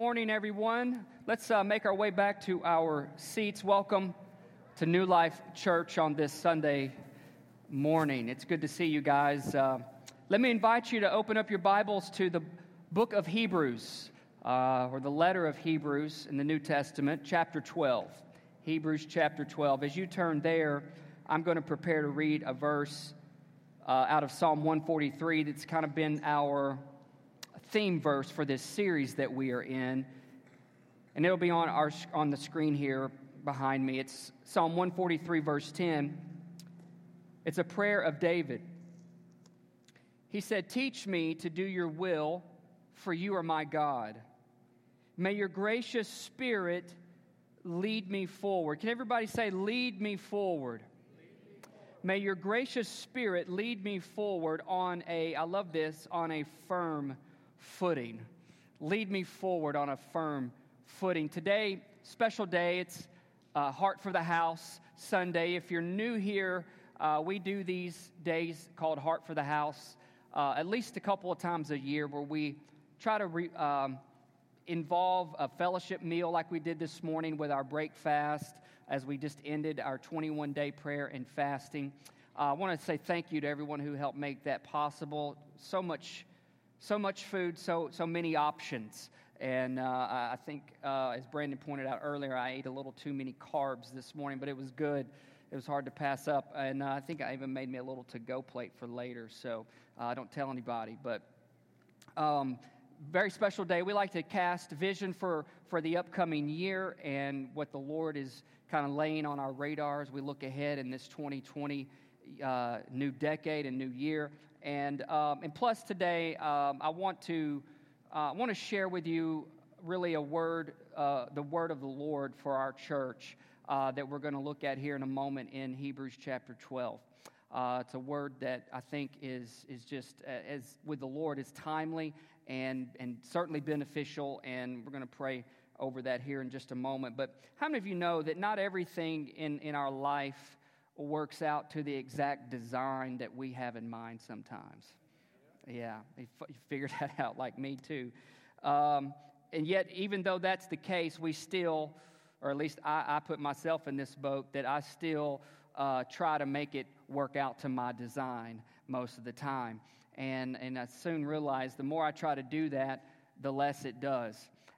Morning, everyone. Let's uh, make our way back to our seats. Welcome to New Life Church on this Sunday morning. It's good to see you guys. Uh, let me invite you to open up your Bibles to the book of Hebrews, uh, or the letter of Hebrews in the New Testament, chapter 12. Hebrews chapter 12. As you turn there, I'm going to prepare to read a verse uh, out of Psalm 143 that's kind of been our theme verse for this series that we are in. And it'll be on, our, on the screen here behind me. It's Psalm 143, verse 10. It's a prayer of David. He said, Teach me to do your will, for you are my God. May your gracious spirit lead me forward. Can everybody say, Lead me forward? May your gracious spirit lead me forward on a, I love this, on a firm footing. Lead me forward on a firm footing. Today, special day. It's uh, Heart for the House Sunday. If you're new here, uh, we do these days called Heart for the House uh, at least a couple of times a year where we try to re, um, involve a fellowship meal like we did this morning with our break fast as we just ended our 21 day prayer and fasting. Uh, I want to say thank you to everyone who helped make that possible. So much so much food, so, so many options. And uh, I think, uh, as Brandon pointed out earlier, I ate a little too many carbs this morning, but it was good. It was hard to pass up. And uh, I think I even made me a little to go plate for later, so uh, don't tell anybody. But um, very special day. We like to cast vision for, for the upcoming year and what the Lord is kind of laying on our radar as we look ahead in this 2020 uh, new decade and new year. And, um, and plus, today, um, I want to, uh, want to share with you really a word, uh, the word of the Lord for our church uh, that we're going to look at here in a moment in Hebrews chapter 12. Uh, it's a word that I think is, is just, uh, as with the Lord, is timely and, and certainly beneficial. And we're going to pray over that here in just a moment. But how many of you know that not everything in, in our life works out to the exact design that we have in mind sometimes. Yeah, you figured that out like me too. Um, and yet, even though that's the case, we still, or at least I, I put myself in this boat, that I still uh, try to make it work out to my design most of the time. And, and I soon realized the more I try to do that, the less it does.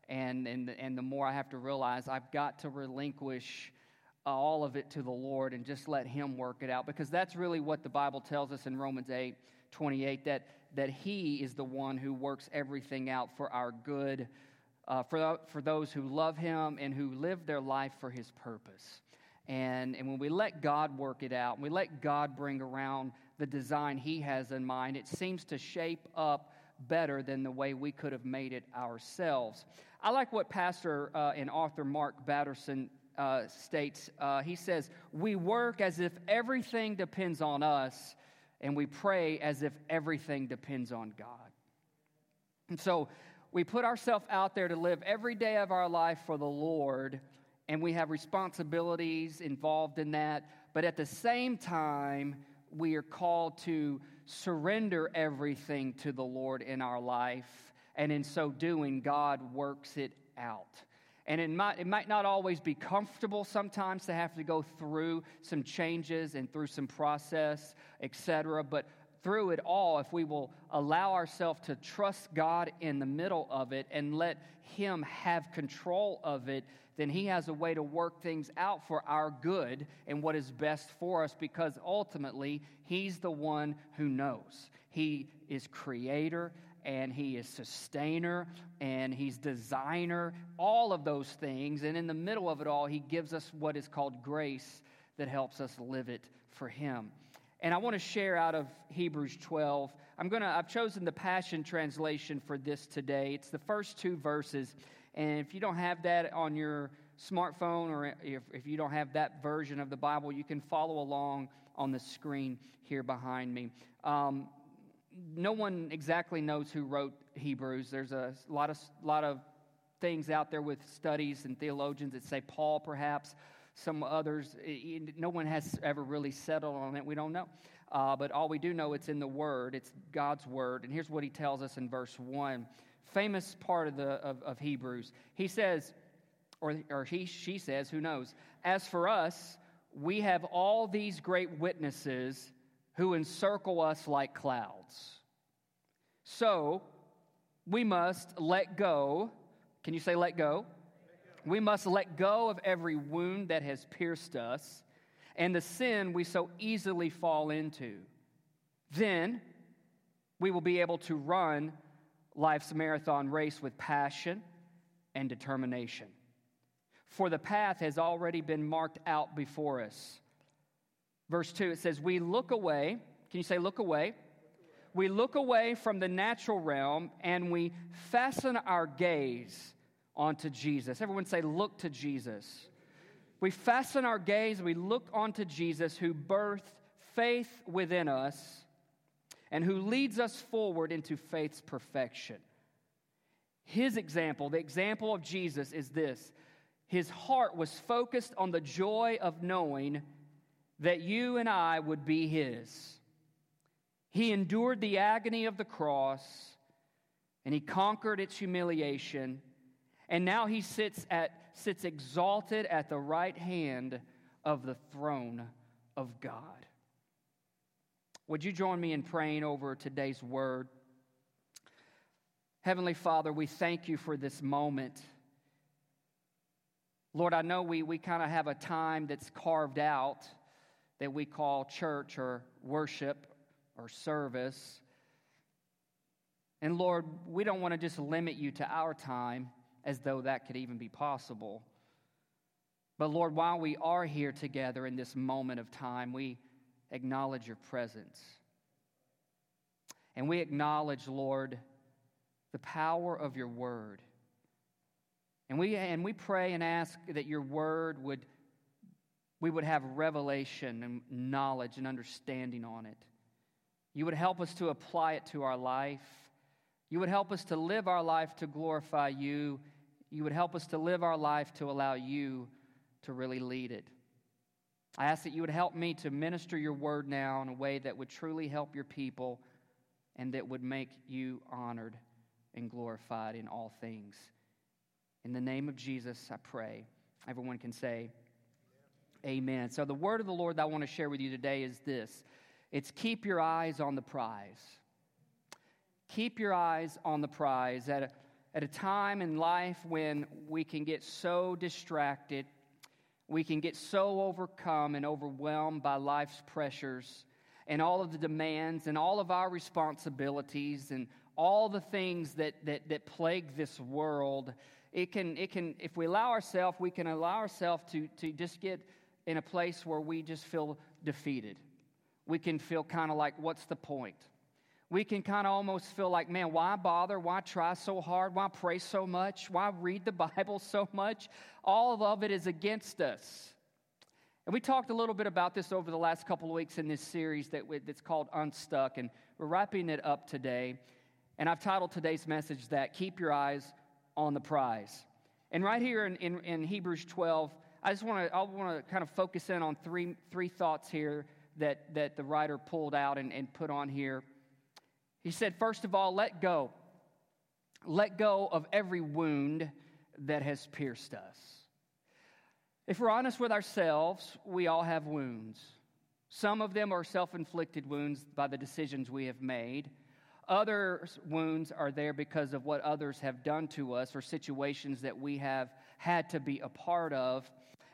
And, and, and the more I have to realize I've got to relinquish all of it to the Lord and just let Him work it out. Because that's really what the Bible tells us in Romans 8 28 that, that He is the one who works everything out for our good, uh, for, for those who love Him and who live their life for His purpose. And, and when we let God work it out, we let God bring around the design He has in mind, it seems to shape up better than the way we could have made it ourselves. I like what Pastor uh, and author Mark Batterson uh, states, uh, he says, We work as if everything depends on us, and we pray as if everything depends on God. And so we put ourselves out there to live every day of our life for the Lord, and we have responsibilities involved in that. But at the same time, we are called to surrender everything to the Lord in our life. And in so doing, God works it out. And it might, it might not always be comfortable sometimes to have to go through some changes and through some process, etc. But through it all, if we will allow ourselves to trust God in the middle of it and let Him have control of it, then He has a way to work things out for our good and what is best for us because ultimately He's the one who knows. He is creator, and he is sustainer and he's designer, all of those things. And in the middle of it all, he gives us what is called grace that helps us live it for him. And I want to share out of Hebrews 12. I'm going to I've chosen the Passion translation for this today. It's the first two verses. And if you don't have that on your smartphone or if, if you don't have that version of the Bible, you can follow along on the screen here behind me. Um, no one exactly knows who wrote Hebrews. There's a lot of, lot of things out there with studies and theologians that say Paul, perhaps, some others. No one has ever really settled on it. We don't know. Uh, but all we do know, it's in the Word, it's God's Word. And here's what he tells us in verse 1 famous part of, the, of, of Hebrews. He says, or, or he, she says, who knows, as for us, we have all these great witnesses who encircle us like clouds. So we must let go. Can you say let go? We must let go of every wound that has pierced us and the sin we so easily fall into. Then we will be able to run life's marathon race with passion and determination. For the path has already been marked out before us. Verse 2, it says, We look away. Can you say, look away? We look away from the natural realm and we fasten our gaze onto Jesus. Everyone say, look to Jesus. We fasten our gaze, we look onto Jesus who birthed faith within us and who leads us forward into faith's perfection. His example, the example of Jesus, is this His heart was focused on the joy of knowing that you and I would be His. He endured the agony of the cross and He conquered its humiliation. And now He sits, at, sits exalted at the right hand of the throne of God. Would you join me in praying over today's word? Heavenly Father, we thank you for this moment. Lord, I know we, we kind of have a time that's carved out that we call church or worship or service. And Lord, we don't want to just limit you to our time as though that could even be possible. But Lord, while we are here together in this moment of time, we acknowledge your presence. And we acknowledge, Lord, the power of your word. And we, and we pray and ask that your word would, we would have revelation and knowledge and understanding on it. You would help us to apply it to our life. You would help us to live our life to glorify you. You would help us to live our life to allow you to really lead it. I ask that you would help me to minister your word now in a way that would truly help your people and that would make you honored and glorified in all things. In the name of Jesus, I pray. Everyone can say, Amen. So, the word of the Lord that I want to share with you today is this it's keep your eyes on the prize. Keep your eyes on the prize. At a, at a time in life when we can get so distracted we can get so overcome and overwhelmed by life's pressures and all of the demands and all of our responsibilities and all the things that, that, that plague this world. It can, it can, if we allow ourselves, we can allow ourselves to, to just get in a place where we just feel defeated. We can feel kind of like, what's the point? we can kind of almost feel like, man, why bother? Why try so hard? Why pray so much? Why read the Bible so much? All of it is against us. And we talked a little bit about this over the last couple of weeks in this series that that's called Unstuck, and we're wrapping it up today. And I've titled today's message that Keep Your Eyes on the Prize. And right here in, in, in Hebrews 12, I just want to I want to kind of focus in on three, three thoughts here that, that the writer pulled out and, and put on here. He said, first of all, let go. Let go of every wound that has pierced us. If we're honest with ourselves, we all have wounds. Some of them are self inflicted wounds by the decisions we have made. Other wounds are there because of what others have done to us or situations that we have had to be a part of.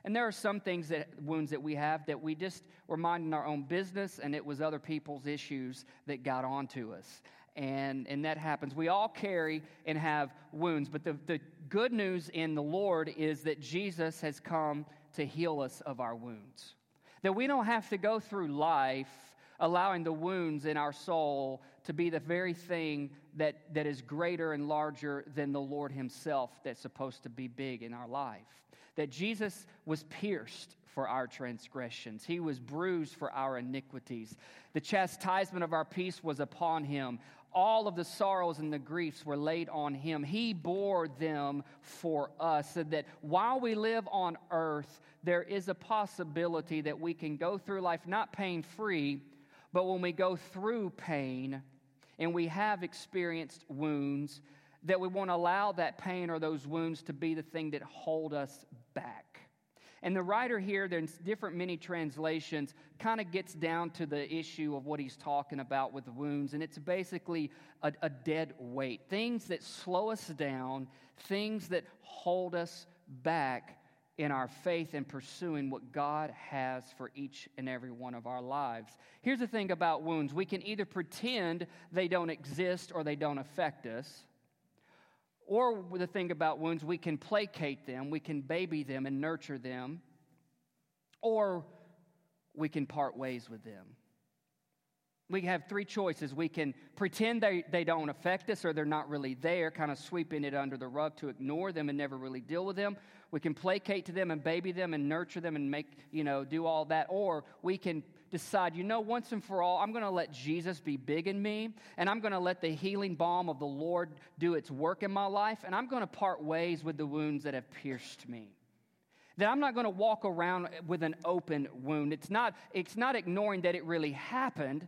And there are some things that wounds that we have that we just were minding our own business, and it was other people's issues that got onto us. And, and that happens. We all carry and have wounds, but the, the good news in the Lord is that Jesus has come to heal us of our wounds. That we don't have to go through life allowing the wounds in our soul to be the very thing that, that is greater and larger than the Lord Himself that's supposed to be big in our life that Jesus was pierced for our transgressions, he was bruised for our iniquities. The chastisement of our peace was upon him. All of the sorrows and the griefs were laid on him. He bore them for us, so that while we live on earth, there is a possibility that we can go through life not pain free, but when we go through pain and we have experienced wounds, that we won't allow that pain or those wounds to be the thing that hold us back. And the writer here, there's different many translations, kind of gets down to the issue of what he's talking about with the wounds. And it's basically a, a dead weight things that slow us down, things that hold us back in our faith and pursuing what God has for each and every one of our lives. Here's the thing about wounds we can either pretend they don't exist or they don't affect us. Or the thing about wounds, we can placate them, we can baby them and nurture them, or we can part ways with them. We have three choices. We can pretend they, they don't affect us or they're not really there, kind of sweeping it under the rug to ignore them and never really deal with them. We can placate to them and baby them and nurture them and make, you know, do all that. Or we can decide, you know, once and for all, I'm going to let Jesus be big in me, and I'm going to let the healing balm of the Lord do its work in my life, and I'm going to part ways with the wounds that have pierced me. That I'm not going to walk around with an open wound. It's not, it's not ignoring that it really happened.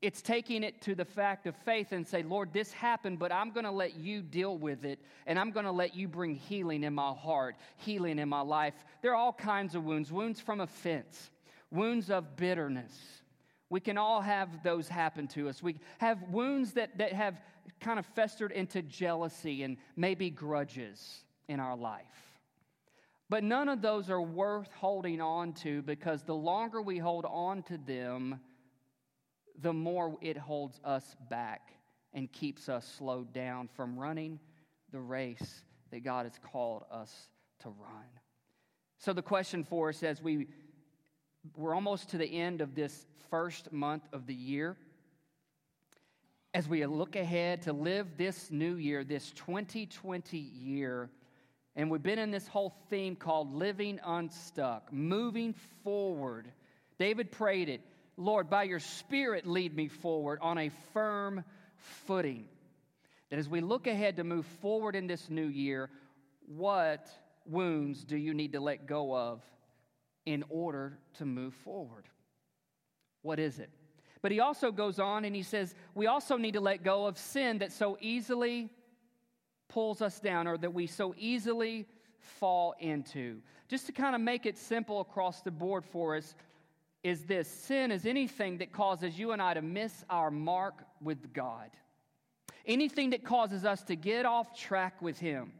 It's taking it to the fact of faith and say, Lord, this happened, but I'm going to let you deal with it, and I'm going to let you bring healing in my heart, healing in my life. There are all kinds of wounds wounds from offense, wounds of bitterness. We can all have those happen to us. We have wounds that, that have kind of festered into jealousy and maybe grudges in our life. But none of those are worth holding on to because the longer we hold on to them, the more it holds us back and keeps us slowed down from running the race that God has called us to run. So, the question for us as we we're almost to the end of this first month of the year. As we look ahead to live this new year, this 2020 year, and we've been in this whole theme called living unstuck, moving forward. David prayed it Lord, by your Spirit, lead me forward on a firm footing. That as we look ahead to move forward in this new year, what wounds do you need to let go of in order to move forward. What is it? But he also goes on and he says, we also need to let go of sin that so easily pulls us down or that we so easily fall into. Just to kind of make it simple across the board for us, is this sin is anything that causes you and I to miss our mark with God, anything that causes us to get off track with Him.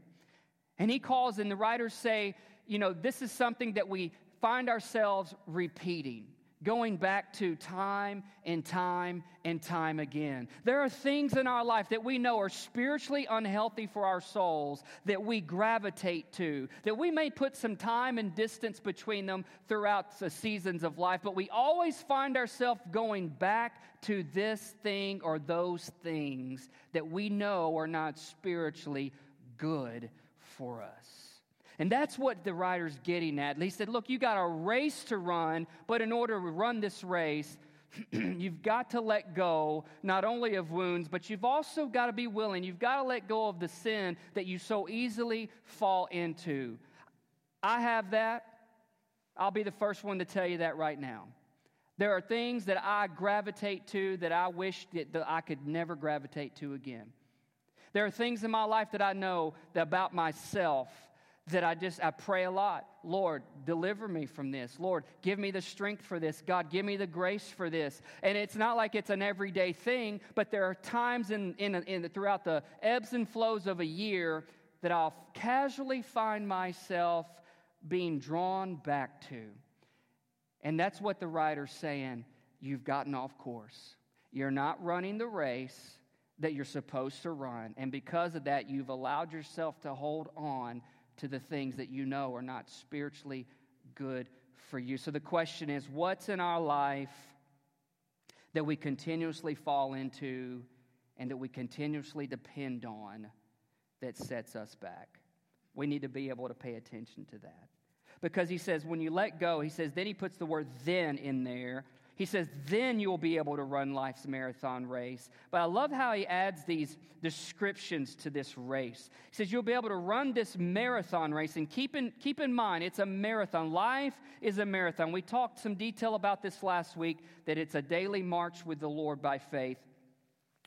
And he calls, and the writers say, you know, this is something that we find ourselves repeating, going back to time and time and time again. There are things in our life that we know are spiritually unhealthy for our souls that we gravitate to, that we may put some time and distance between them throughout the seasons of life, but we always find ourselves going back to this thing or those things that we know are not spiritually good for us. And that's what the writer's getting at. He said, Look, you got a race to run, but in order to run this race, you've got to let go not only of wounds, but you've also got to be willing. You've got to let go of the sin that you so easily fall into. I have that. I'll be the first one to tell you that right now. There are things that I gravitate to that I wish that, that I could never gravitate to again. There are things in my life that I know that about myself that I just I pray a lot. Lord, deliver me from this. Lord, give me the strength for this. God, give me the grace for this. And it's not like it's an everyday thing, but there are times in, in, in throughout the ebbs and flows of a year that I'll casually find myself being drawn back to. And that's what the writer's saying. You've gotten off course. You're not running the race that you're supposed to run. And because of that, you've allowed yourself to hold on to the things that you know are not spiritually good for you. So the question is what's in our life that we continuously fall into and that we continuously depend on that sets us back? We need to be able to pay attention to that. Because he says, when you let go, he says, then he puts the word then in there he says, then you'll be able to run life's marathon race. But I love how he adds these descriptions to this race. He says, you'll be able to run this marathon race. And keep in, keep in mind, it's a marathon. Life is a marathon. We talked some detail about this last week that it's a daily march with the Lord by faith.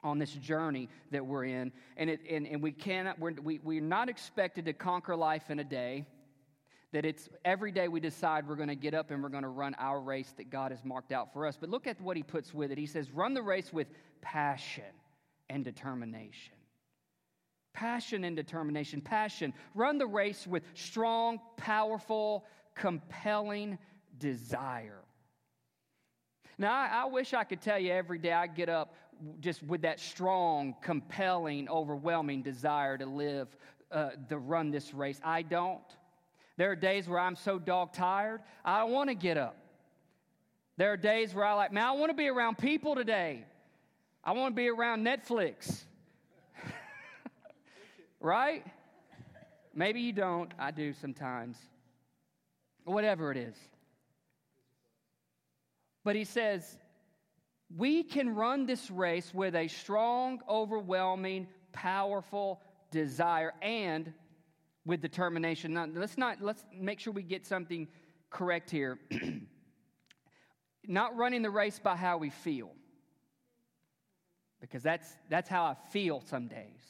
on this journey that we're in. And, it, and, and we cannot, we're, we, we're not expected to conquer life in a day. That it's every day we decide we're going to get up and we're going to run our race that God has marked out for us. But look at what he puts with it. He says, run the race with passion and determination. Passion and determination. Passion. Run the race with strong, powerful, compelling desire. Now, I, I, wish I could tell you every day I get up just with that strong, compelling, overwhelming desire to live, uh, to run this race. I don't. There are days where I'm so dog tired, I don't want to get up. There are days where I like, man, I want to be around people today. I want to be around Netflix. right? Maybe you don't. I do sometimes. Whatever it is. But he says, we can run this race with a strong, overwhelming, powerful desire and with determination. Now, let's not let's make sure we get something correct here. not running the race by how we feel. Because that's that's how I feel some days.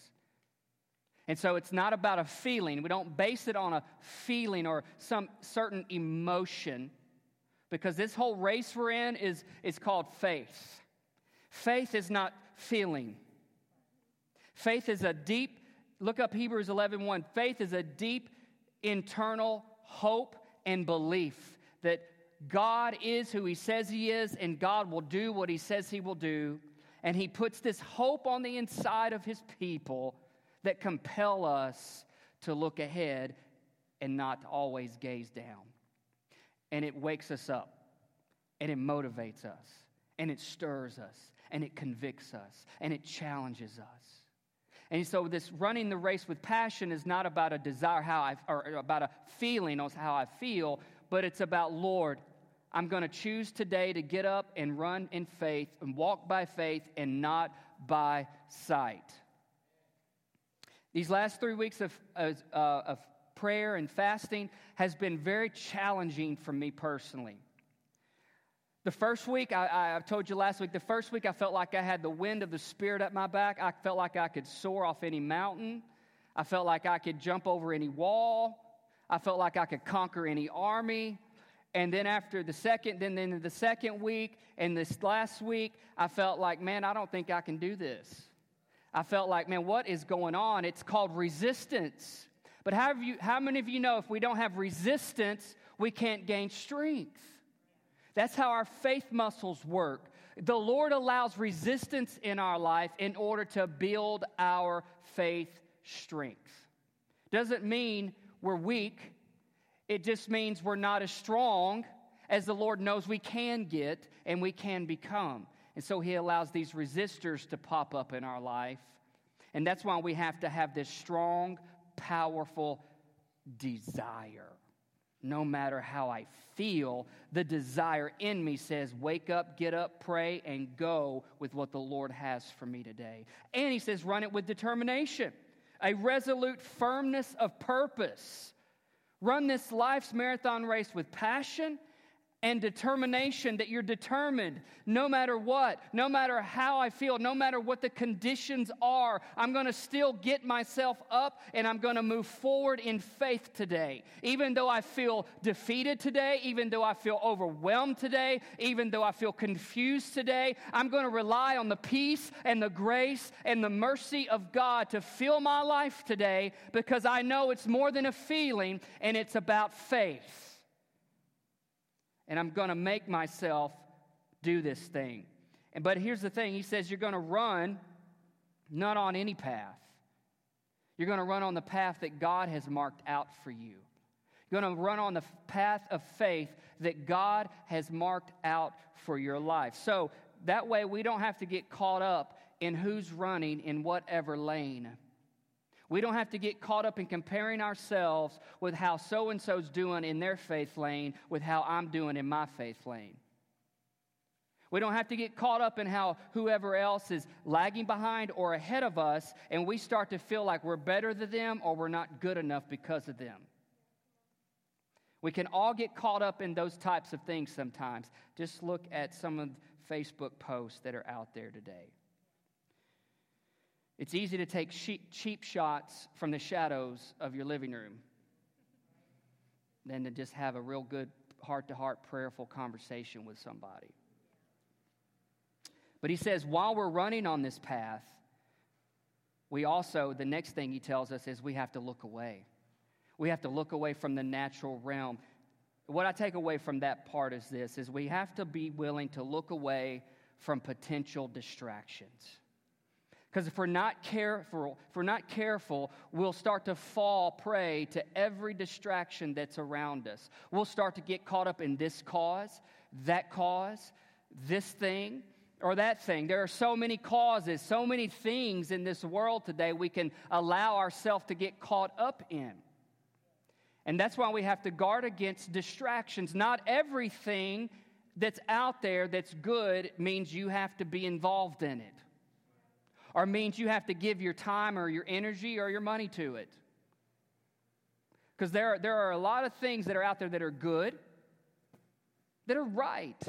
And so it's not about a feeling. We don't base it on a feeling or some certain emotion because this whole race we're in is, is called faith. Faith is not feeling. Faith is a deep, look up Hebrews 11 1. Faith is a deep internal hope and belief that God is who He says He is and God will do what He says He will do. And He puts this hope on the inside of His people that compel us to look ahead and not always gaze down and it wakes us up, and it motivates us, and it stirs us, and it convicts us, and it challenges us. And so, this running the race with passion is not about a desire, how I, or about a feeling on how I feel, but it's about, Lord, I'm going to choose today to get up and run in faith and walk by faith and not by sight. These last three weeks of, uh, of prayer and fasting has been very challenging for me personally. The first week, I, I, told you last week, the first week I felt like I had the wind of the Spirit at my back. I felt like I could soar off any mountain. I felt like I could jump over any wall. I felt like I could conquer any army. And then after the second, then, then the second week and this last week, I felt like, man, I don't think I can do this. I felt like, man, what is going on? It's called resistance. But how, you, how many of you know if we don't have resistance, we can't gain strength? That's how our faith muscles work. The Lord allows resistance in our life in order to build our faith strength. Doesn't mean we're weak, it just means we're not as strong as the Lord knows we can get and we can become. And so He allows these resistors to pop up in our life. And that's why we have to have this strong, powerful desire. No matter how I feel, the desire in me says, Wake up, get up, pray, and go with what the Lord has for me today. And he says, Run it with determination, a resolute firmness of purpose. Run this life's marathon race with passion and determination that you're determined no matter what, no matter how I feel, no matter what the conditions are, I'm going to still get myself up and I'm going to move forward in faith today. Even though I feel defeated today, even though I feel overwhelmed today, even though I feel confused today, I'm going to rely on the peace and the grace and the mercy of God to fill my life today because I know it's more than a feeling and it's about faith and I'm going to make myself do this thing. And, but here's the thing He says, You're going to run not on any path, you're going to run on the path that God has marked out for you. You're going to run on the path of faith that God has marked out for your life. So that way we don't have to get caught up in who's running in whatever lane. We don't have to get caught up in comparing ourselves with how so and so's doing in their faith lane with how I'm doing in my faith lane. We don't have to get caught up in how whoever else is lagging behind or ahead of us, and we start to feel like we're better than them or we're not good enough because of them. We can all get caught up in those types of things sometimes. Just look at some of Facebook posts that are out there today. It's easy to take cheap shots from the shadows of your living room than to just have a real good heart to heart prayerful conversation with somebody. But he says, while we're running on this path, we also, the next thing he tells us is we have to look away. We have to look away from the natural realm. What I take away from that part is this is we have to be willing to look away from potential distractions. Because if we're not careful, if we're not careful, we'll start to fall prey to every distraction that's around us. We'll start to get caught up in this cause, that cause, this thing, or that thing. There are so many causes, so many things in this world today we can allow ourselves to get caught up in. And that's why we have to guard against distractions. Not everything that's out there that's good means you have to be involved in it or means you have to give your time or your energy or your money to it. Because there, are, there are a lot of things that are out there that are good, that are right.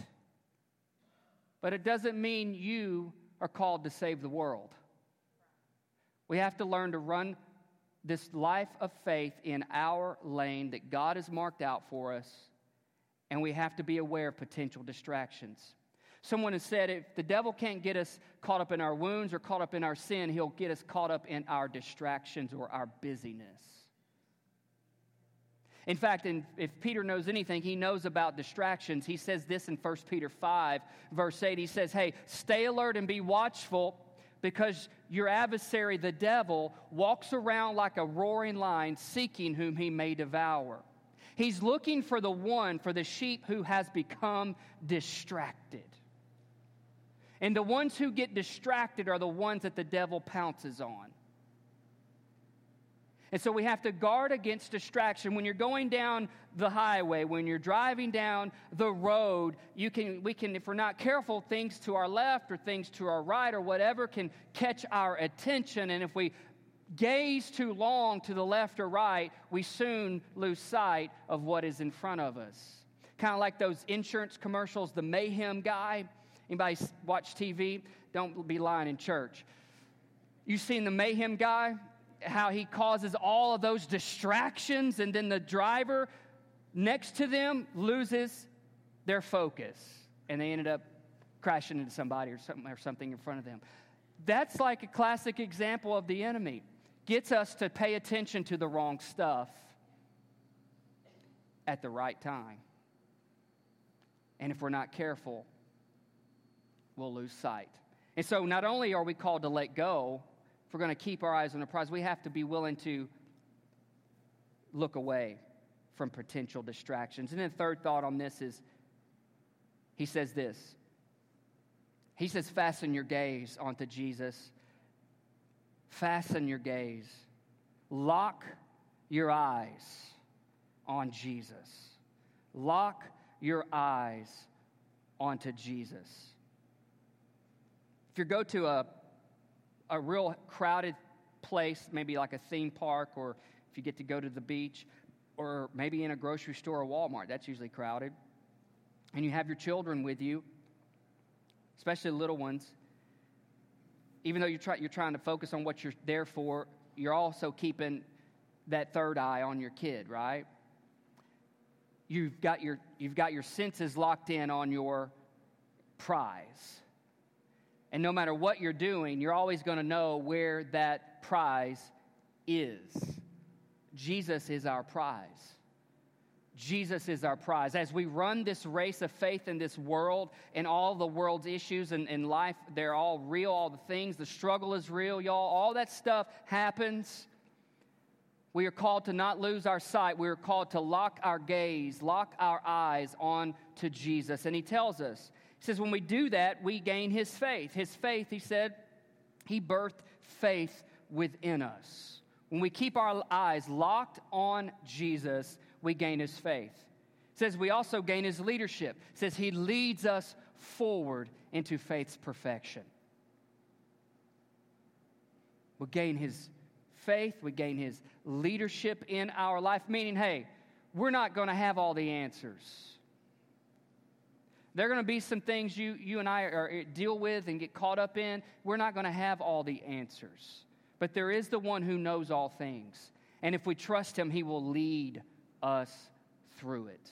But it doesn't mean you are called to save the world. We have to learn to run this life of faith in our lane that God has marked out for us, and we have to be aware of potential distractions. Someone has said if the devil can't get us caught up in our wounds or caught up in our sin, he'll get us caught up in our distractions or our busyness. In fact, in, if Peter knows anything, he knows about distractions. He says this in 1 Peter 5, verse 8. He says, Hey, stay alert and be watchful because your adversary, the devil, walks around like a roaring lion seeking whom he may devour. He's looking for the one, for the sheep who has become distracted. And the ones who get distracted are the ones that the devil pounces on. And so we have to guard against distraction. When you're going down the highway, when you're driving down the road, you can, we can, if we're not careful, things to our left or things to our right or whatever can catch our attention. And if we gaze too long to the left or right, we soon lose sight of what is in front of us. Kind of like those insurance commercials, the mayhem guy Anybody watch TV? Don't be lying in church. You seen the mayhem guy? How he causes all of those distractions, and then the driver next to them loses their focus, and they ended up crashing into somebody or something, or something in front of them. That's like a classic example of the enemy. Gets us to pay attention to the wrong stuff at the right time. And if we're not careful, we'll lose sight. And so, not only are we called to let go, if we're going to keep our eyes on the prize, we have to be willing to look away from potential distractions. And then, third thought on this is he says this He says, Fasten your gaze onto Jesus. Fasten your gaze. Lock your eyes on Jesus. Lock your eyes onto Jesus. If you go to a, a real crowded place, maybe like a theme park, or if you get to go to the beach, or maybe in a grocery store or Walmart, that's usually crowded, and you have your children with you, especially little ones, even though you're, try, you're trying to focus on what you're there for, you're also keeping that third eye on your kid, right? You've got your, you've got your senses locked in on your prize. And no matter what you're doing, you're always going to know where that prize is. Jesus is our prize. Jesus is our prize. As we run this race of faith in this world and all the world's issues and in life, they're all real, all the things, the struggle is real, y'all. All that stuff happens. We are called to not lose our sight. We are called to lock our gaze, lock our eyes on to Jesus. And he tells us says, when we do that, we gain his faith. His faith, he said, he birthed faith within us. When we keep our eyes locked on Jesus, we gain his faith. It says we also gain his leadership. It says he leads us forward into faith's perfection. We gain his faith, we gain his leadership in our life, meaning, hey, we're not going to have all the answers. There are going to be some things you, you and I are, eh, deal with and get caught up in. We're not going to have all the answers. But there is the one who knows all things. And if we trust him, he will lead us through it.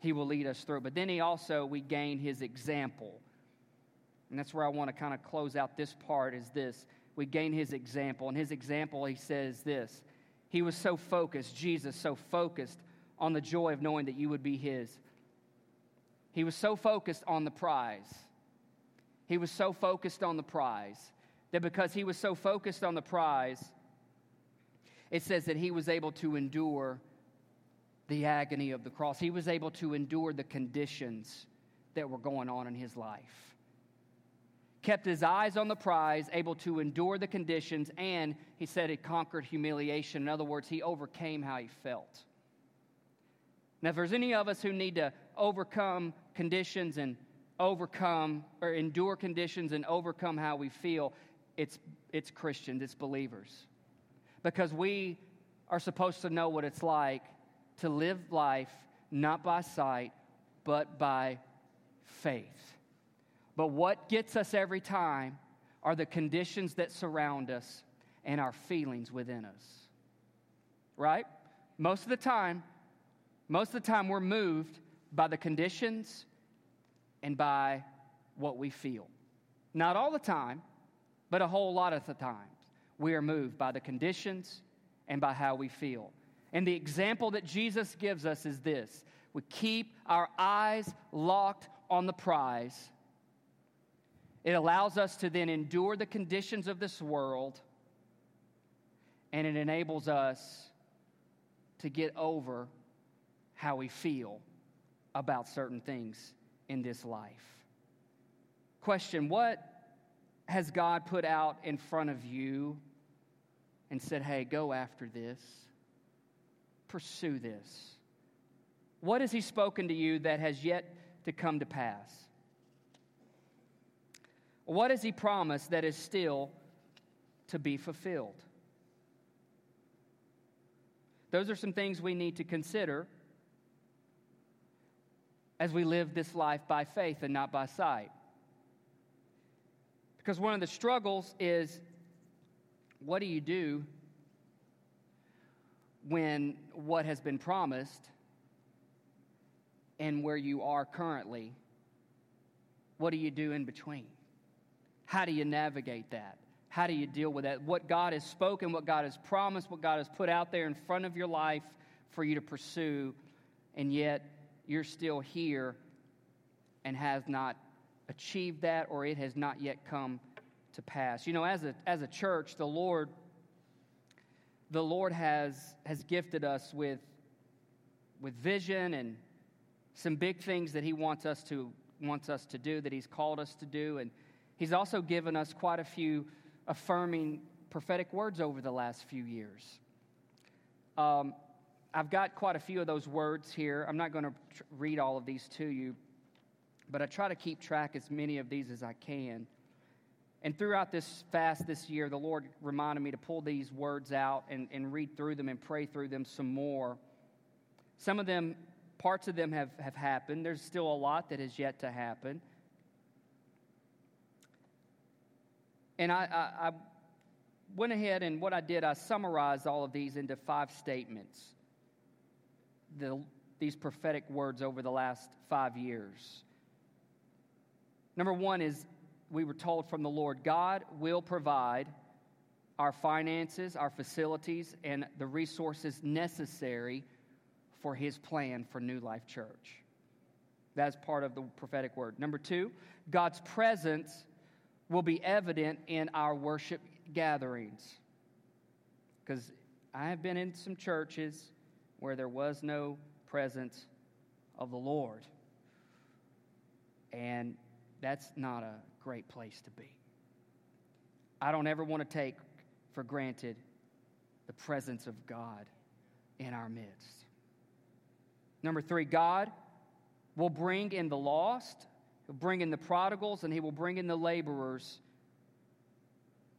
He will lead us through. But then he also, we gain his example. And that's where I want to kind of close out this part is this. We gain his example. And his example, he says this. He was so focused, Jesus, so focused on the joy of knowing that you would be his. He was so focused on the prize. He was so focused on the prize that because he was so focused on the prize, it says that he was able to endure the agony of the cross. He was able to endure the conditions that were going on in his life. Kept his eyes on the prize, able to endure the conditions, and he said he conquered humiliation. In other words, he overcame how he felt. Now, if there's any of us who need to overcome conditions and overcome or endure conditions and overcome how we feel, it's, it's Christians, it's believers. Because we are supposed to know what it's like to live life not by sight, but by faith. But what gets us every time are the conditions that surround us and our feelings within us. Right? Most of the time, most of the time we're moved by the conditions and by what we feel. Not all the time, but a whole lot of the times. We are moved by the conditions and by how we feel. And the example that Jesus gives us is this we keep our eyes locked on the prize. It allows us to then endure the conditions of this world, and it enables us to get over how we feel about certain things in this life. Question What has God put out in front of you and said, hey, go after this? Pursue this. What has He spoken to you that has yet to come to pass? What has He promised that is still to be fulfilled? Those are some things we need to consider as we live this life by faith and not by sight. Because one of the struggles is what do you do when what has been promised and where you are currently, what do you do in between? How do you navigate that? How do you deal with that? What God has spoken, what God has promised, what God has put out there in front of your life for you to pursue, and yet you're still here and has not achieved that or it has not yet come to pass. You know, as a, as a church, the Lord, the Lord has, has gifted us with, with vision and some big things that He wants us, to, wants us to do, that He's called us to do. And He's also given us quite a few affirming prophetic words over the last few years. Um, I've got quite a few of those words here. I'm not going to tr- read all of these to you, but I try to keep track as many of these as I can. And throughout this fast this year, the Lord reminded me to pull these words out and, and read through them and pray through them some more. Some of them, parts of them have, have happened. There's still a lot that has yet to happen. And I, I, I went ahead and what I did, I summarized all of these into five statements the, these prophetic words over the last five years. Number one is we were told from the Lord God will provide our finances, our facilities, and the resources necessary for His plan for New Life Church. That's part of the prophetic word. Number two, God's presence will be evident in our worship gatherings. Because I have been in some churches where there was no presence of the Lord. And that's not a great place to be. I don't ever want to take for granted the presence of God in our midst. Number three, God will bring in the lost, He'll bring in the prodigals, and He will bring in the laborers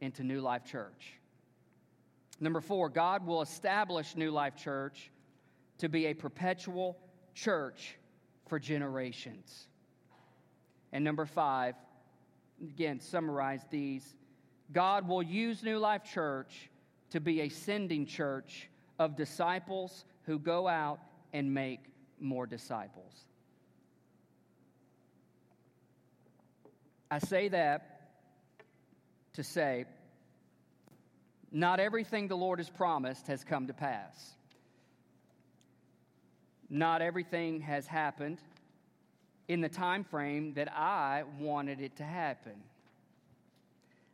into New Life Church. Number four, God will establish New Life Church to be a perpetual church for generations. And number five, again, summarize these God will use New Life Church to be a sending church of disciples who go out and make more disciples. I say that to say, not everything the Lord has promised has come to pass. Not everything has happened in the time frame that I wanted it to happen.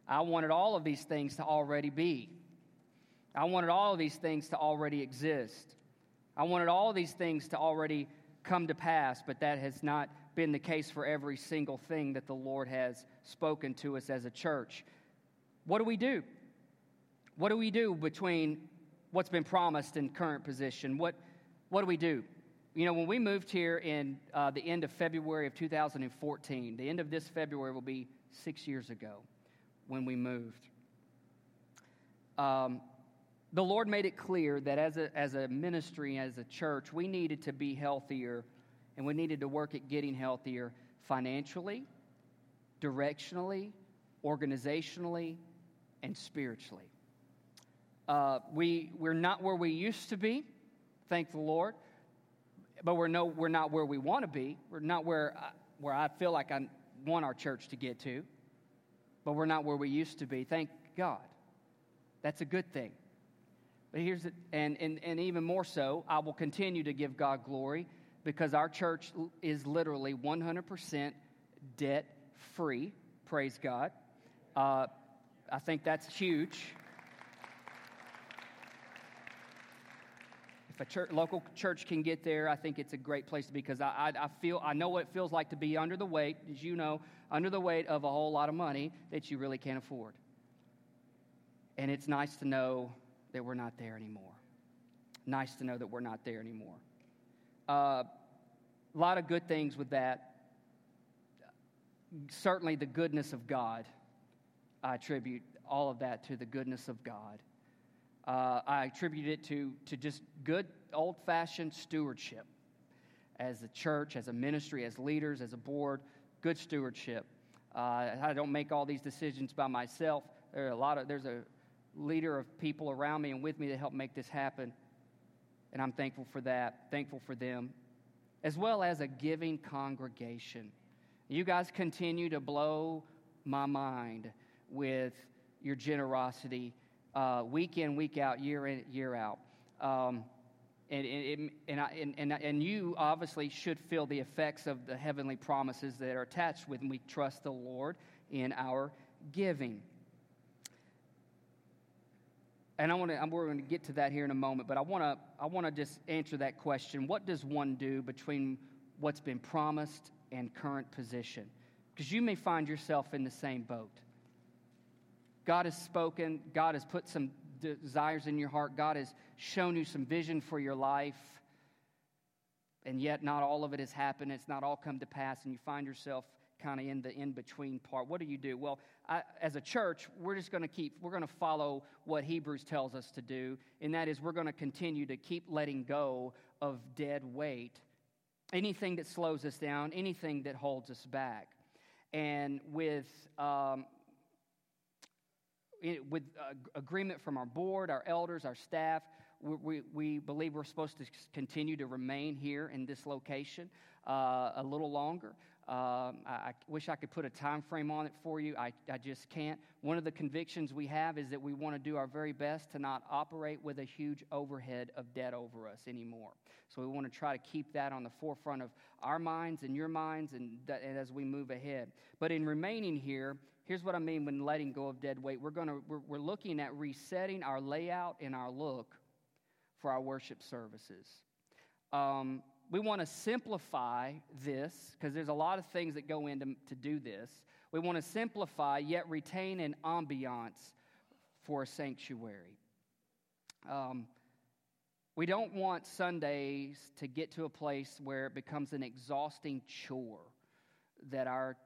I wanted all of these things to already be. I wanted all of these things to already exist. I wanted all these things to already come to pass, but that has not been the case for every single thing that the Lord has spoken to us as a church. What do we do? What do we do between what's been promised and current position? What, what do we do? You know, when we moved here in uh, the end of February of 2014, the end of this February will be six years ago when we moved. Um, the Lord made it clear that as a, as a ministry, as a church, we needed to be healthier and we needed to work at getting healthier financially, directionally, organizationally, and spiritually. Uh, we, we're not where we used to be, thank the Lord, but we're, no, we're not where we want to be. We're not where I, where I feel like I want our church to get to, but we're not where we used to be. Thank God. That's a good thing. But here's the, and, and, and even more so, I will continue to give God glory because our church is literally 100% debt free. Praise God. Uh, I think that's huge. If a church, local church can get there, I think it's a great place to be because I, I, I, feel I know what it feels like to be under the weight, as you know, under the weight of a whole lot of money that you really can't afford. And it's nice to know that we're not there anymore. Nice to know that we're not there anymore. Uh, a lot of good things with that. Certainly, the goodness of God. I attribute all of that to the goodness of God. Uh, I attribute it to, to just good old fashioned stewardship as a church, as a ministry, as leaders, as a board, good stewardship. Uh, I don't make all these decisions by myself. There are a lot of, there's a leader of people around me and with me to help make this happen. And I'm thankful for that, thankful for them, as well as a giving congregation. You guys continue to blow my mind with your generosity uh, week in, week out, year in, year out. Um, and, and, and, I, and, and, you obviously should feel the effects of the heavenly promises that are attached when we trust the Lord in our giving. And I want to, we're going to get to that here in a moment, but I want to, I want to just answer that question. What does one do between what's been promised and current position? Because you may find yourself in the same boat. God has spoken, God has put some desires in your heart, God has shown you some vision for your life, and yet not all of it has happened. It's not all come to pass, and you find yourself kind of in the in between part. What do you do? Well, I, as a church, we're just going to keep, we're going to follow what Hebrews tells us to do, and that is we're going to continue to keep letting go of dead weight, anything that slows us down, anything that holds us back. And with um, with uh, agreement from our board, our elders, our staff, we, we, we, believe we're supposed to continue to remain here in this location uh, a little longer. Um, I, I, wish I could put a time frame on it for you. I, I just can't. One of the convictions we have is that we want to do our very best to not operate with a huge overhead of debt over us anymore. So we want to try to keep that on the forefront of our minds and your minds and, and as we move ahead. But in remaining here, here's what I mean when letting go of dead weight. We're, gonna, we're, we're looking at resetting our layout and our look for our worship services. Um, we want to simplify this because there's a lot of things that go into to do this. We want to simplify yet retain an ambiance for a sanctuary. Um, we don't want Sundays to get to a place where it becomes an exhausting chore that our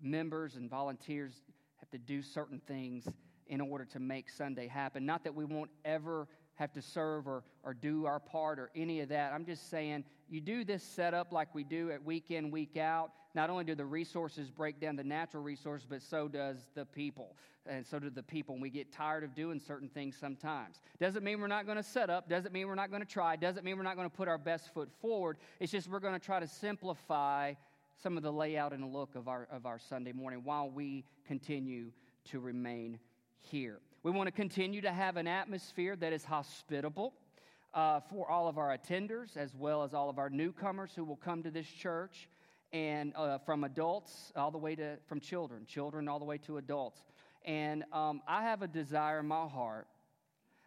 members and volunteers have to do certain things in order to make Sunday happen. Not that we won't ever have to serve or, or do our part or any of that. I'm just saying, you do this setup like we do at week in, week out. Not only do the resources break down the natural resources, but so does the people. And so do the people. And we get tired of doing certain things sometimes. Doesn't mean we're not going to set up, doesn't mean we're not going to try, doesn't mean we're not going to put our best foot forward. It's just we're going to try to simplify some of the layout and look of our, of our Sunday morning while we continue to remain here. We want to continue to have an atmosphere that is hospitable uh, for all of our attenders as well as all of our newcomers who will come to this church and uh, from adults all the way to from children children all the way to adults and um, i have a desire in my heart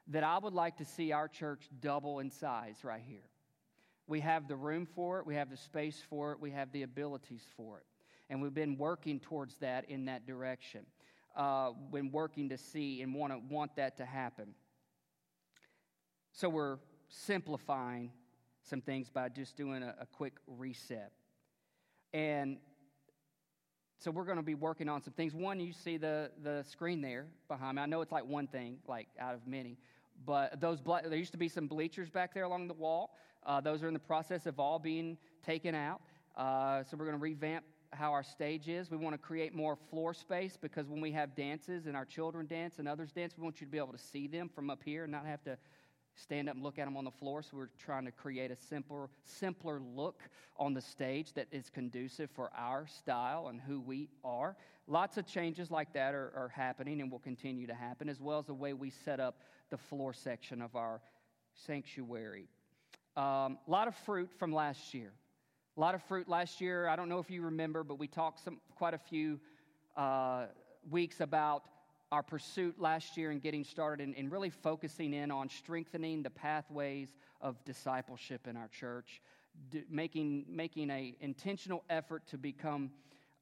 that i would like to see our church double in size right here we have the room for it we have the space for it we have the abilities for it and we've been working towards that in that direction uh, when working to see and want to want that to happen. So we're simplifying some things by just doing a, a quick reset. And so we're going to be working on some things. One, you see the, the screen there behind me. I know it's like one thing, like out of many, but those ble- there used to be some bleachers back there along the wall. Uh, those are in the process of all being taken out. Uh, so we're going to revamp how our stage is. We want to create more floor space because when we have dances and our children dance and others dance, we want you to be able to see them from up here and not have to stand up and look at them on the floor. So we're trying to create a simpler, simpler look on the stage that is conducive for our style and who we are. Lots of changes like that are, are happening and will continue to happen, as well as the way we set up the floor section of our sanctuary. A um, lot of fruit from last year. A lot of fruit last year. I don't know if you remember, but we talked some, quite a few uh, weeks about our pursuit last year and getting started and, and, really focusing in on strengthening the pathways of discipleship in our church, d- making, making an intentional effort to become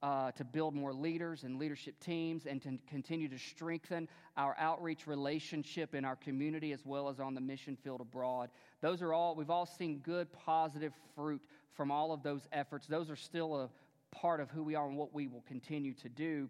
uh, to build more leaders and leadership teams and to continue to strengthen our outreach relationship in our community as well as on the mission field abroad. Those are all, we've all seen good, positive fruit from all of those efforts. Those are still a part of who we are and what we will continue to do.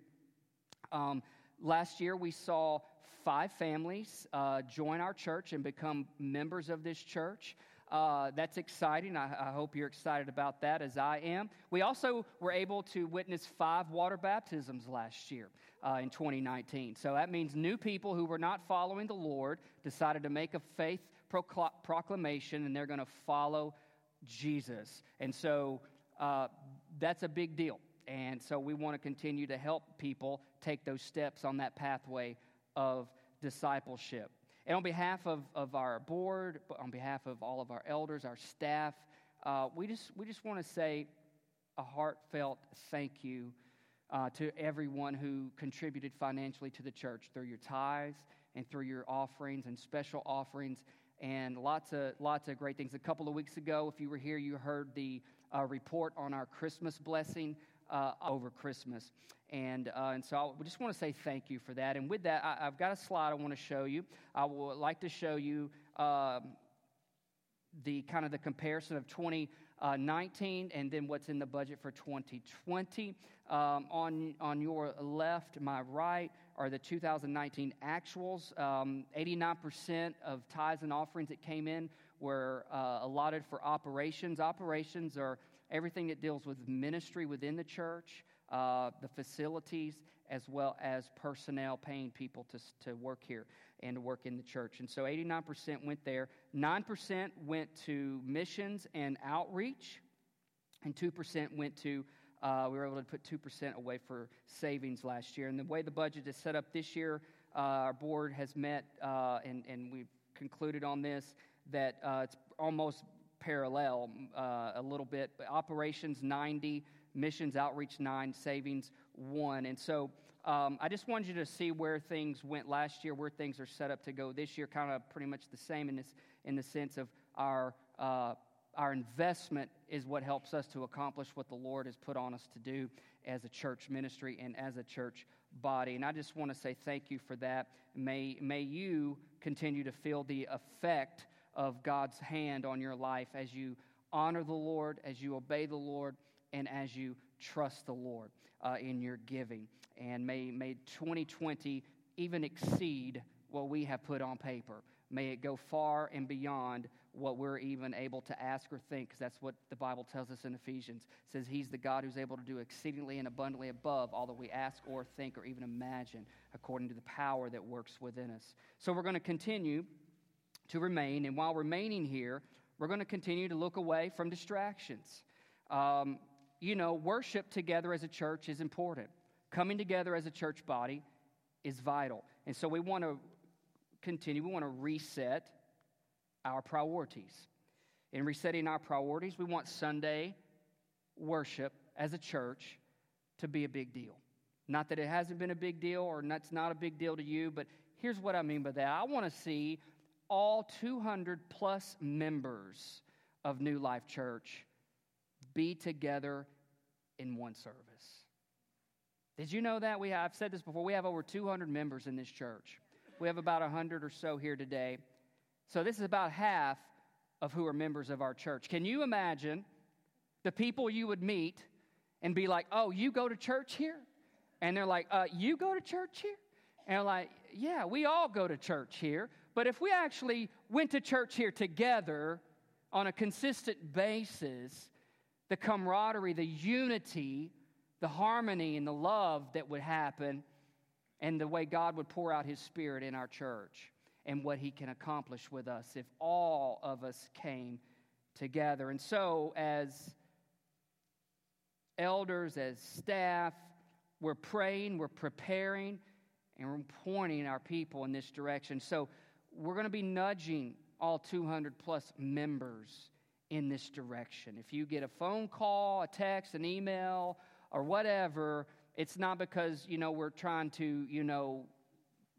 Um, last year, we saw five families uh, join our church and become members of this church. Uh, that's exciting. I, I, hope you're excited about that as I am. We also were able to witness five water baptisms last year uh, in 2019. So that means new people who were not following the Lord decided to make a faith procl- proclamation and they're going to follow Jesus. And so uh, that's a big deal. And so we want to continue to help people take those steps on that pathway of discipleship. And on behalf of, of our board, on behalf of all of our elders, our staff, uh, we just, we just want to say a heartfelt thank you uh, to everyone who contributed financially to the church through your tithes and through your offerings and special offerings and lots of lots of great things. A couple of weeks ago, if you were here, you heard the uh, report on our Christmas blessing uh, over Christmas. And, uh, and so I just want to say thank you for that. And with that, I, have got a slide I want to show you. I would like to show you um, the kind of the comparison of 2019 and then what's in the budget for 2020. Um, on, on your left, my right, are the 2019 actuals. Um, 89% of tithes and offerings that came in were uh, allotted for operations. Operations are everything that deals with ministry within the church, uh, the facilities, as well as personnel paying people to, to work here and to work in the church. And so 89% went there. 9% went to missions and outreach, and 2% went to uh, we were able to put 2% away for savings last year. And the way the budget is set up this year, uh, our board has met uh, and, and we've concluded on this that uh, it's almost parallel uh, a little bit. Operations 90, missions outreach 9, savings 1. And so um, I just wanted you to see where things went last year, where things are set up to go this year, kind of pretty much the same in, this, in the sense of our, uh, our investment is what helps us to accomplish what the Lord has put on us to do as a church ministry and as a church body. And I just want to say thank you for that. May, may you continue to feel the effect of God's hand on your life as you honor the Lord, as you obey the Lord, and as you trust the Lord uh, in your giving. And may, may 2020 even exceed what we have put on paper May it go far and beyond what we're even able to ask or think, because that's what the Bible tells us in Ephesians. It says He's the God who's able to do exceedingly and abundantly above all that we ask or think or even imagine, according to the power that works within us. So we're going to continue to remain, and while remaining here, we're going to continue to look away from distractions. Um, you know, worship together as a church is important. Coming together as a church body is vital. And so we want to continue, we want to reset our priorities. In resetting our priorities, we want Sunday worship as a church to be a big deal. Not that it hasn't been a big deal or that's not a big deal to you, but here's what I mean by that. I want to see all 200 plus members of New Life Church be together in one service. Did you know that? We have, I've said this before. We have over 200 members in this church. We have about 100 or so here today. So this is about half of who are members of our church. Can you imagine the people you would meet and be like, oh, you go to church here? And they're like, uh, you go to church here? And they're like, yeah, we all go to church here. But if we actually went to church here together on a consistent basis, the camaraderie, the unity, the harmony, and the love that would happen, and the way God would pour out His Spirit in our church, and what He can accomplish with us if all of us came together. And so, as elders, as staff, we're praying, we're preparing, and we're pointing our people in this direction. So, we're going to be nudging all 200 plus members in this direction. If you get a phone call, a text, an email, or whatever, it's not because, you know, we're trying to, you know,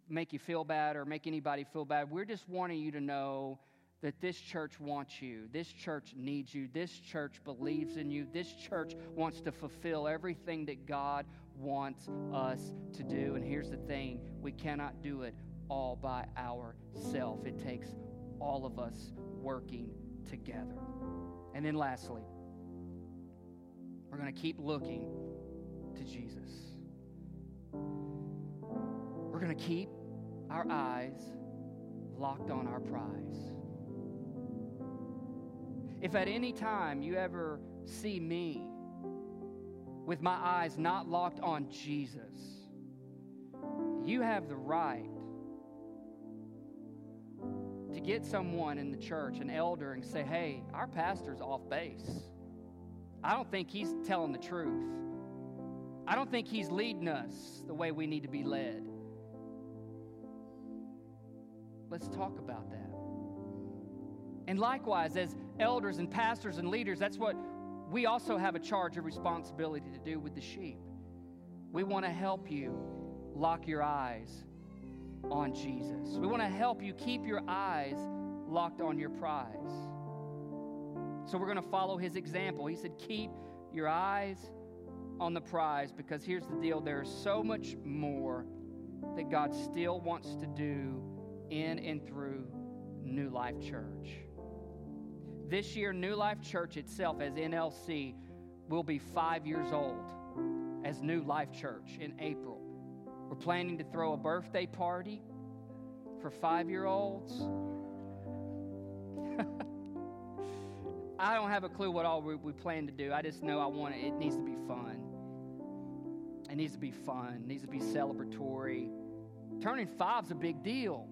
make you feel bad or make anybody feel bad. We're just wanting you to know that this church wants you. This church needs you. This church believes in you. This church wants to fulfill everything that God wants us to do. And here's the thing we cannot do it all by ourselves, it takes all of us working together. And then lastly, we're going to keep looking to Jesus. We're going to keep our eyes locked on our prize. If at any time you ever see me with my eyes not locked on Jesus, you have the right to get someone in the church, an elder, and say, hey, our pastor's off base. I don't think he's telling the truth. I don't think he's leading us the way we need to be led. Let's talk about that. And likewise, as elders and pastors and leaders, that's what we also have a charge of responsibility to do with the sheep. We want to help you lock your eyes on Jesus. We want to help you keep your eyes locked on your prize. So we're going to follow his example. He said, Keep your eyes on the prize because here's the deal there's so much more that God still wants to do in and through New Life Church. This year, New Life Church itself, as NLC, will be five years old as New Life Church in April. We're planning to throw a birthday party for five year olds. I don't have a clue what all we, we, plan to do. I just know I want it. It needs to be fun. It needs to be fun. It needs to be celebratory. Turning five's a big deal.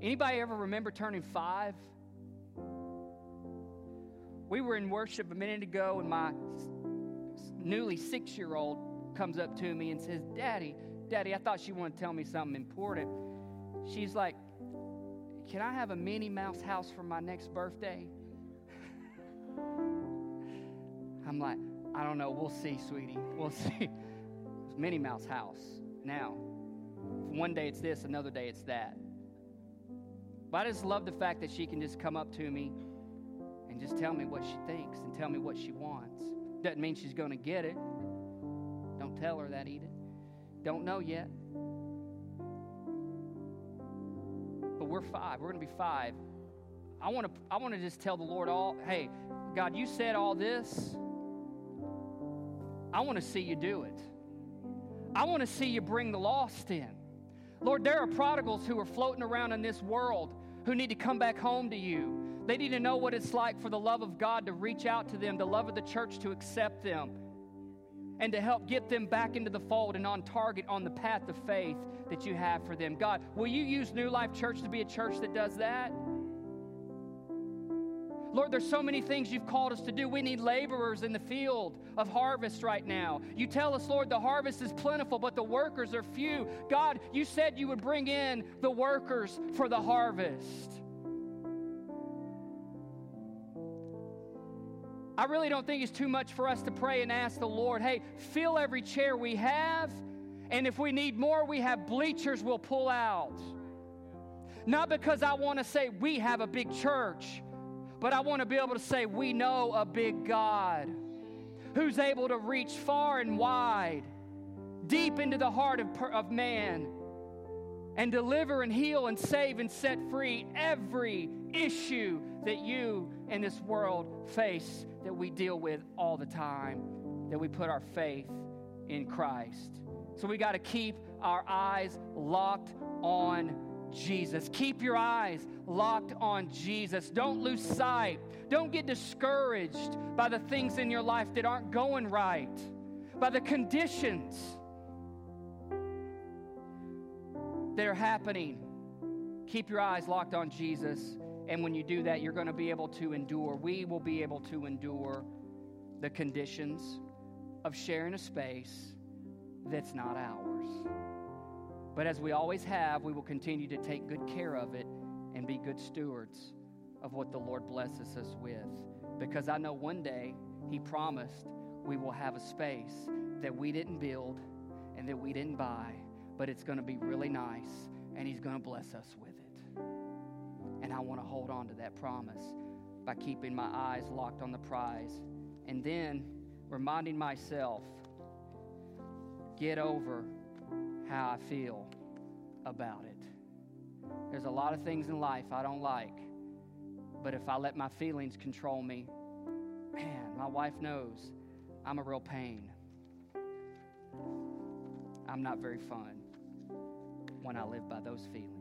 Anybody ever remember turning five? We were in worship a minute ago, and my newly six year old comes up to me and says, Daddy, Daddy, I thought she wanted to tell me something important. She's like, Can I have a Minnie Mouse house for my next birthday? I'm like, I don't know. We'll see, sweetie. We'll see. It's Minnie Mouse house. Now, one day it's this, another day it's that. But I just love the fact that she can just come up to me and just tell me what she thinks and tell me what she wants. Doesn't mean she's going to get it. Don't tell her that, Edith. Don't know yet. But we're five. We're going to be five. I want to I want to just tell the Lord all, hey, God, you said all this. I want to see you do it. I want to see you bring the lost in. Lord, there are prodigals who are floating around in this world who need to come back home to you. They need to know what it's like for the love of God to reach out to them, the love of the church to accept them, and to help get them back into the fold and on target on the path of faith that you have for them. God, will you use New Life Church to be a church that does that? Lord, there's so many things you've called us to do. We need laborers in the field of harvest right now. You tell us, Lord, the harvest is plentiful, but the workers are few. God, you said you would bring in the workers for the harvest. I really don't think it's too much for us to pray and ask the Lord, hey, fill every chair we have, and if we need more, we have bleachers we'll pull out. Not because I want to say we have a big church, but I want to be able to say we know a big God who's able to reach far and wide, deep into the heart of, of man, and deliver and heal and save and set free every issue that you and this world face that we deal with all the time, that we put our faith in Christ. So we got to keep our eyes locked on Jesus. Keep your eyes locked on Jesus. Don't lose sight. Don't get discouraged by the things in your life that aren't going right, by the conditions that are happening. Keep your eyes locked on Jesus. And when you do that, you're going to be able to endure. We will be able to endure the conditions of sharing a space that's not ours. But as we always have, we will continue to take good care of it and be good stewards of what the Lord blesses us with. Because I know one day He promised we will have a space that we didn't build and that we didn't buy, but it's going to be really nice and He's going to bless us with it. And I want to hold on to that promise by keeping my eyes locked on the prize and then reminding myself get over how I feel about it. There's a lot of things in life I don't like, but if I let my feelings control me, man, my wife knows I'm a real pain. I'm not very fun when I live by those feelings.